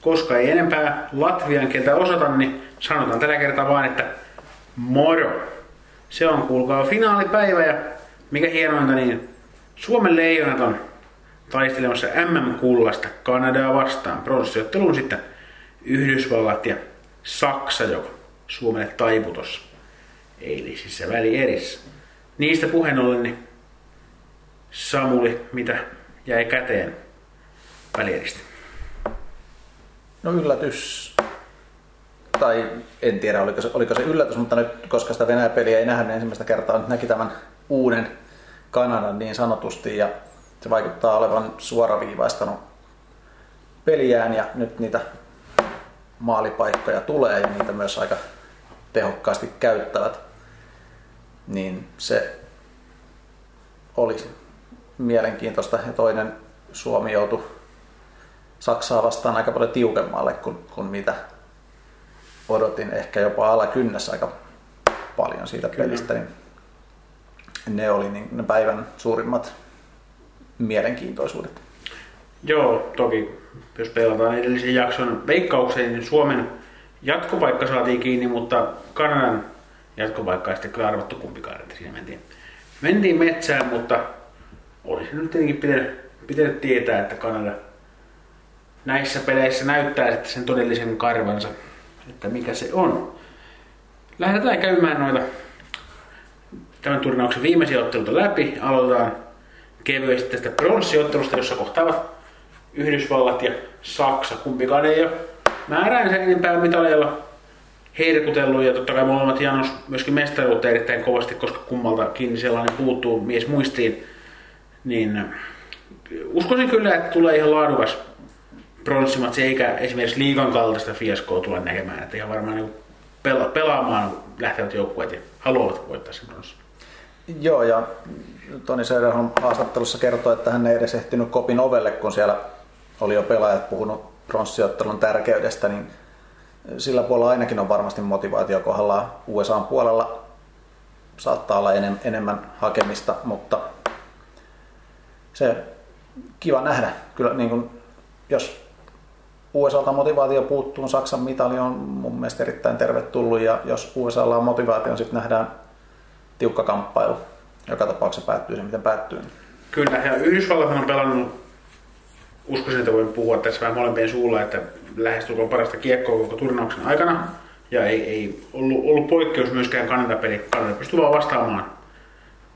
koska ei enempää latvian kieltä osata, niin sanotaan tällä kertaa vaan, että moro. Se on kuulkaa finaalipäivä ja mikä hienointa, niin Suomen leijonat on taistelemassa MM-kullasta Kanadaa vastaan. Pronssiotteluun sitten Yhdysvallat ja Saksa, joka Suomelle taipui tuossa eilisissä välierissä. Niistä puheen ollen, niin Samuli, mitä jäi käteen välieristä? No yllätys, tai en tiedä oliko se, oliko se yllätys, mutta nyt koska sitä Venäjä-peliä ei nähnyt niin ensimmäistä kertaa, nyt näki tämän uuden Kanadan niin sanotusti ja se vaikuttaa olevan suoraviivaistanut peliään ja nyt niitä maalipaikkoja tulee ja niitä myös aika tehokkaasti käyttävät, niin se olisi mielenkiintoista. Ja toinen Suomi joutui Saksaa vastaan aika paljon tiukemmalle kuin, kuin mitä odotin. Ehkä jopa alakynnässä aika paljon siitä Kyllä. pelistä. Niin ne oli niin, ne päivän suurimmat mielenkiintoisuudet. Joo, toki jos pelataan edellisen jakson veikkaukseen, niin Suomen jatkopaikka saatiin kiinni, mutta Kanadan jatkopaikka ei sitten kyllä arvattu kumpikaan, että siinä mentiin, mentiin metsään, mutta olisi nyt tietenkin pitänyt, pitänyt tietää, että Kanada näissä peleissä näyttää sitten sen todellisen karvansa, että mikä se on. Lähdetään käymään noita tämän turnauksen viimeisiä otteluita läpi. Aloitetaan kevyesti tästä pronssiottelusta, jossa kohtaavat Yhdysvallat ja Saksa. Kumpikaan ei ole määräänsä enempää mitaleilla herkutellut ja totta kai molemmat Janos myöskin mestaruutta erittäin kovasti, koska kummaltakin sellainen puuttuu mies muistiin. Niin uskoisin kyllä, että tulee ihan laadukas pronssimatsi, eikä esimerkiksi liigan kaltaista fiaskoa tule näkemään. Että ihan varmaan niin pela- pelaamaan lähtevät joukkueet ja haluavat voittaa sen pronssin. Joo, ja Toni Söderholm haastattelussa kertoi, että hän ei edes ehtinyt kopin ovelle, kun siellä oli jo pelaajat puhunut pronssiottelun tärkeydestä, niin sillä puolella ainakin on varmasti motivaatio kohdalla. USA puolella saattaa olla enemmän hakemista, mutta se kiva nähdä. Kyllä niin kuin, jos USAlta motivaatio puuttuu, Saksan mitali on mun mielestä erittäin tervetullut ja jos USAlla on motivaatio, niin sitten nähdään tiukka kamppailu. Joka tapauksessa päättyy se, miten päättyy. Kyllä, ja Yhdysvallat on pelannut, uskoisin, että voin puhua tässä vähän molempien suulla, että lähestulkoon parasta kiekkoa koko turnauksen aikana. Ja ei, ei ollut, ollut poikkeus myöskään Kanada-peli. Kanada pystyi vaan vastaamaan,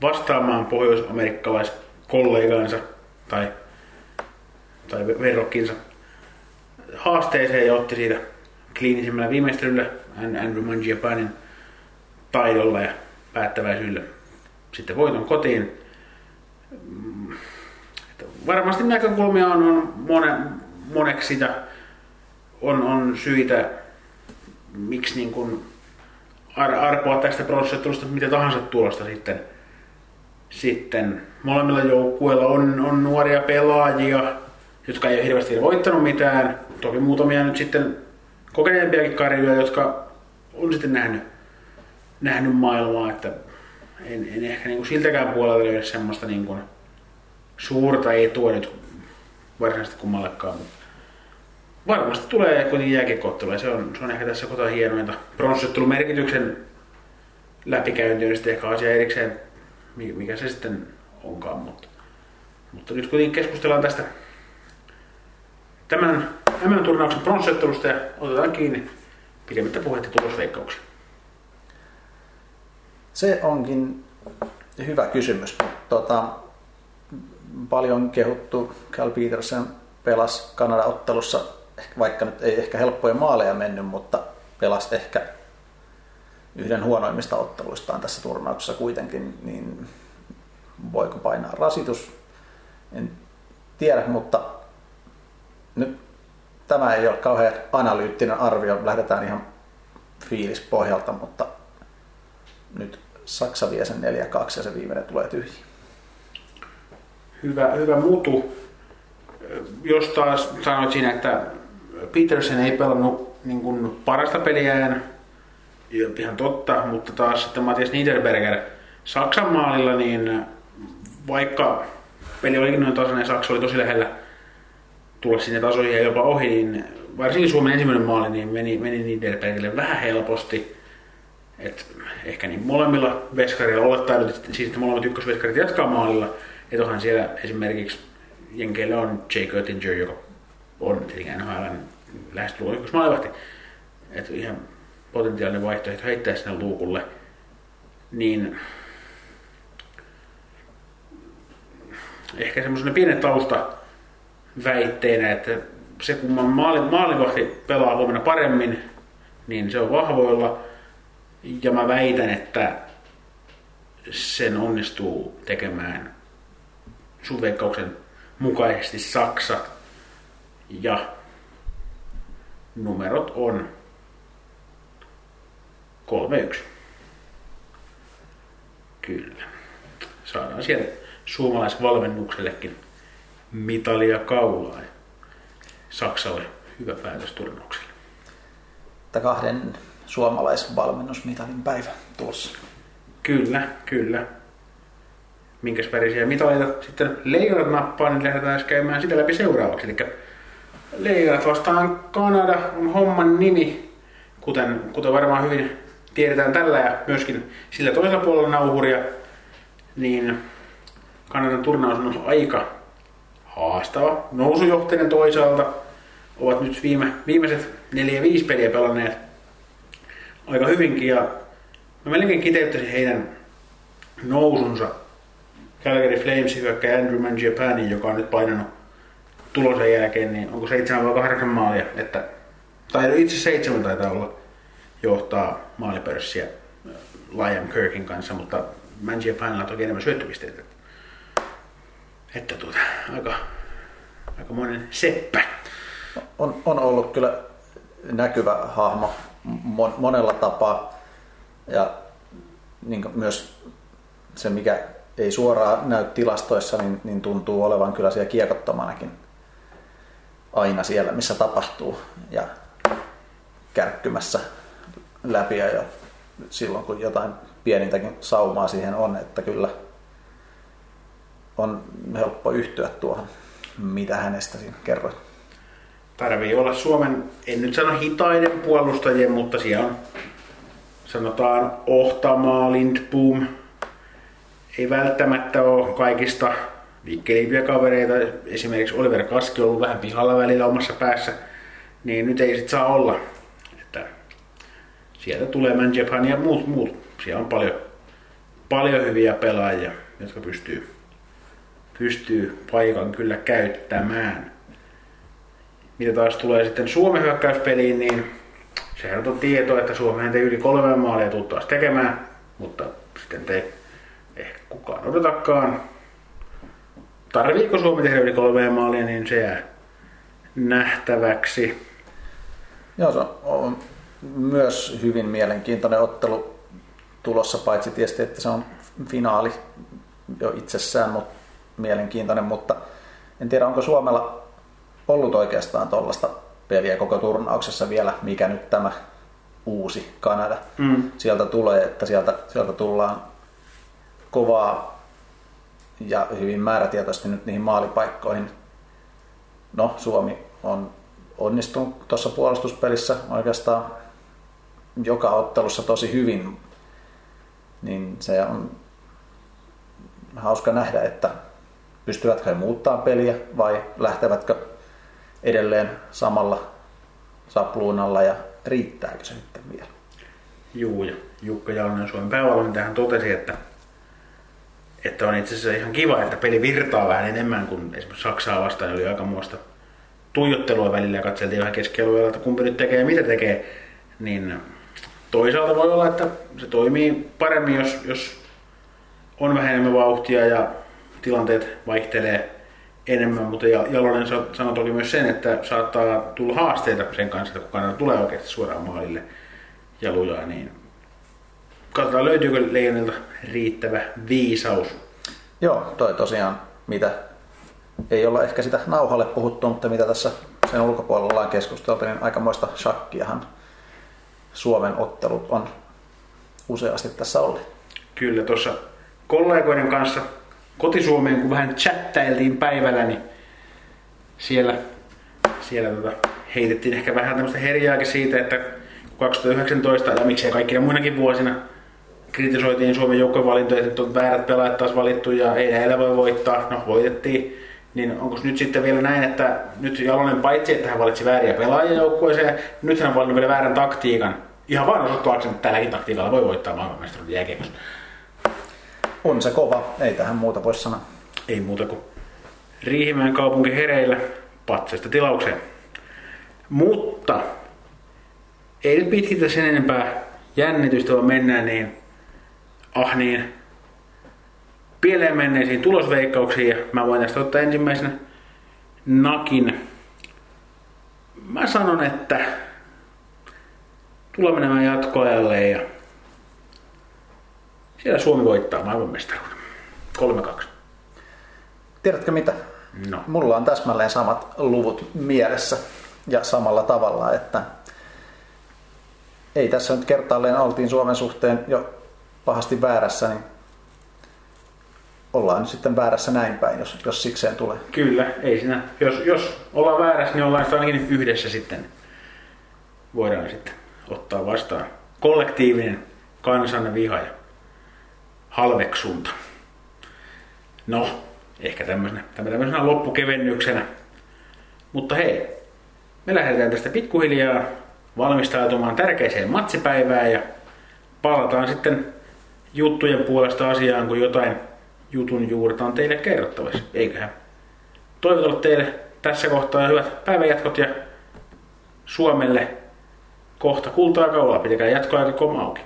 vastaamaan pohjois-amerikkalaiskollegaansa tai, tai verrokkinsa haasteeseen ja otti siitä kliinisimmällä viimeistelyllä Andrew Mangiapanin taidolla ja päättäväisyydellä sitten voiton kotiin. Varmasti näkökulmia on, on mone, moneksi sitä on, on syitä, miksi niin kuin ar- arpoa tästä prosessettelusta mitä tahansa tulosta sitten. Sitten molemmilla joukkueilla on, on nuoria pelaajia, jotka ei ole hirveästi voittanut mitään. Toki muutamia nyt sitten kokeneempiakin karjuja, jotka on sitten nähnyt, nähnyt maailmaa, että en, en ehkä niin kuin siltäkään puolelta löydä semmoista niin kuin suurta etua nyt varsinaisesti kummallekaan. Varmasti tulee kuitenkin jääkiekkoottelua se on, se on ehkä tässä kota hienointa. Pronssittelun merkityksen läpikäynti on sitten ehkä asia erikseen, mikä se sitten onkaan. Mutta, mutta nyt kuitenkin keskustellaan tästä tämän MM-turnauksen pronssittelusta ja otetaan kiinni pidemmittä puhetta tulosveikkauksia. Se onkin hyvä kysymys. Tota, paljon kehuttu Cal Peterson pelasi Kanada-ottelussa, vaikka nyt ei ehkä helppoja maaleja mennyt, mutta pelasi ehkä yhden huonoimmista otteluistaan tässä turnauksessa kuitenkin, niin voiko painaa rasitus? En tiedä, mutta nyt tämä ei ole kauhean analyyttinen arvio, lähdetään ihan fiilispohjalta, mutta nyt Saksa vie sen 4-2 ja se viimeinen tulee tyhjä. Hyvä, hyvä mutu. Jos taas sanoit siinä, että Petersen ei pelannut niin kuin parasta peliään, ihan totta, mutta taas sitten Matias Niederberger Saksan maalilla, niin vaikka peli olikin noin tasainen, Saksa oli tosi lähellä tulla sinne tasoihin ja jopa ohi, niin varsinkin Suomen ensimmäinen maali niin meni, meni Niederbergille vähän helposti. Et ehkä niin molemmilla veskareilla olettaen, että siis että molemmat ykkösveskarit jatkaa maalilla. Et onhan siellä esimerkiksi Jenkeillä on Jay Göttinger, joka on tietenkin NHL lähestulkoon ykkösmaalivahti. Että ihan potentiaalinen vaihtoehto heittää sinne luukulle. Niin ehkä semmoisena pienen tausta väitteenä, että se kun maali, maalivahti pelaa huomenna paremmin, niin se on vahvoilla. Ja mä väitän, että sen onnistuu tekemään sun veikkauksen mukaisesti Saksa. Ja numerot on 3-1. Kyllä. Saadaan sieltä suomalaisvalmennuksellekin mitalia kaulaa. Saksalle hyvä päätös turnaukselle. Kahden suomalaisvalmennusmitalin päivä tuossa. Kyllä, kyllä. Minkäs värisiä mitaleita sitten leijonat nappaa, niin lähdetään käymään sitä läpi seuraavaksi. Eli leijonat vastaan Kanada on homman nimi, kuten, kuten varmaan hyvin tiedetään tällä ja myöskin sillä toisella puolella nauhuria, niin Kanadan turnaus on aika haastava. Nousujohteinen toisaalta ovat nyt viime, viimeiset 4-5 peliä pelanneet aika hyvinkin ja mä melkein kiteyttäisin heidän nousunsa Calgary Flames hyökkäjä Andrew Mangiapanin, joka on nyt painanut tulosen jälkeen, niin onko 7 vai 8 maalia, että, tai itse 7 taitaa olla, johtaa maalipörssiä Liam Kirkin kanssa, mutta Mangiapanilla toki enemmän syöttöpisteitä. Että tuota, aika, aika monen seppä. On, on ollut kyllä näkyvä hahmo mon, monella tapaa. Ja niin myös se, mikä ei suoraan näy tilastoissa, niin, niin tuntuu olevan kyllä siellä kiekottomanakin aina siellä, missä tapahtuu. Ja kärkkymässä läpi ja silloin, kun jotain pienintäkin saumaa siihen on, että kyllä on helppo yhtyä tuohon, mitä hänestä siinä kerroit. Tarvii olla Suomen, en nyt sano hitaiden puolustajien, mutta siellä on sanotaan Ohtamaa, Lindboom, ei välttämättä ole kaikista vikkelimpiä kavereita. Esimerkiksi Oliver Kaski on ollut vähän pihalla välillä omassa päässä, niin nyt ei sit saa olla. Että sieltä tulee Manjapan ja muut, muut. Siellä on paljon, paljon hyviä pelaajia, jotka pystyy, pystyy paikan kyllä käyttämään. Mitä taas tulee sitten Suomen hyökkäyspeliin, niin sehän on tieto, että Suomeen ei yli kolme maalia tultaisi tekemään, mutta sitten te ehkä kukaan odotakaan. Tarviiko Suomi tehdä yli kolme maalia, niin se jää nähtäväksi. Joo, se on myös hyvin mielenkiintoinen ottelu tulossa, paitsi tietysti, että se on finaali jo itsessään, mutta mielenkiintoinen, mutta en tiedä, onko Suomella ollut oikeastaan tuollaista peliä koko turnauksessa vielä, mikä nyt tämä uusi Kanada mm. sieltä tulee, että sieltä, sieltä tullaan kovaa ja hyvin määrätietoisesti nyt niihin maalipaikkoihin. No, Suomi on onnistunut tuossa puolustuspelissä oikeastaan joka ottelussa tosi hyvin, niin se on hauska nähdä, että pystyvätkö he muuttaa peliä vai lähtevätkö edelleen samalla sapluunalla ja riittääkö se sitten vielä? Juu, ja Jukka Jalonen Suomen päävalmentajahan totesi, että, että on itse asiassa ihan kiva, että peli virtaa vähän enemmän kuin esimerkiksi Saksaa vastaan, oli aika muista tuijottelua välillä ja katseltiin vähän keskialueella, että kumpi nyt tekee ja mitä tekee, niin toisaalta voi olla, että se toimii paremmin, jos, jos on vähän enemmän vauhtia ja tilanteet vaihtelee enemmän, mutta Jalonen sanoi toki myös sen, että saattaa tulla haasteita sen kanssa, että kun tulee oikeasti suoraan maalille ja lujaa, niin katsotaan löytyykö Leijonilta riittävä viisaus. Joo, toi tosiaan, mitä ei olla ehkä sitä nauhalle puhuttu, mutta mitä tässä sen ulkopuolella ollaan keskusteltu, niin aikamoista shakkiahan Suomen ottelut on useasti tässä ollut. Kyllä, tuossa kollegoiden kanssa kotisuomeen, kun vähän chattailtiin päivällä, niin siellä, siellä tota heitettiin ehkä vähän tämmöistä herjaakin siitä, että 2019 ja miksei kaikkina muinakin vuosina kritisoitiin Suomen joukkovalintoja, että on väärät pelaajat taas valittu ja ei näillä voi voittaa. No voitettiin. Niin onko nyt sitten vielä näin, että nyt Jalonen paitsi, että hän valitsi vääriä pelaajia joukkueeseen, nyt hän on valinnut vielä väärän taktiikan. Ihan vaan osoittaakseni, että tälläkin taktiikalla voi voittaa maailmanmestaruuden jääkiekossa. On se kova, ei tähän muuta voi sanoa. Ei muuta kuin Riihimäen kaupunki hereillä patsasta tilaukseen. Mutta ei nyt pitkitä sen enempää jännitystä, vaan mennään niin, ah niin, pieleen menneisiin tulosveikkauksiin ja mä voin tästä ottaa ensimmäisenä nakin. Mä sanon, että tulee menemään jatkoajalle ja siellä Suomi voittaa maailmanmestaruuden. 3-2. Tiedätkö mitä? No. Mulla on täsmälleen samat luvut mielessä ja samalla tavalla, että ei tässä nyt kertaalleen oltiin Suomen suhteen jo pahasti väärässä, niin ollaan nyt sitten väärässä näin päin, jos, jos sikseen tulee. Kyllä, ei siinä. Jos, jos ollaan väärässä, niin ollaan sitten ainakin yhdessä sitten. Voidaan sitten ottaa vastaan kollektiivinen kansan viha ja halveksunta. No, ehkä tämmöisenä, tämmöisenä loppukevennyksenä. Mutta hei, me lähdetään tästä pikkuhiljaa valmistautumaan tärkeiseen matsipäivään ja palataan sitten juttujen puolesta asiaan, kun jotain jutun juurta on teille kerrottavassa. Eiköhän toivotella teille tässä kohtaa hyvät päivänjatkot ja Suomelle kohta kultaa kaulaa. Pitäkää jatkoaika koma auki.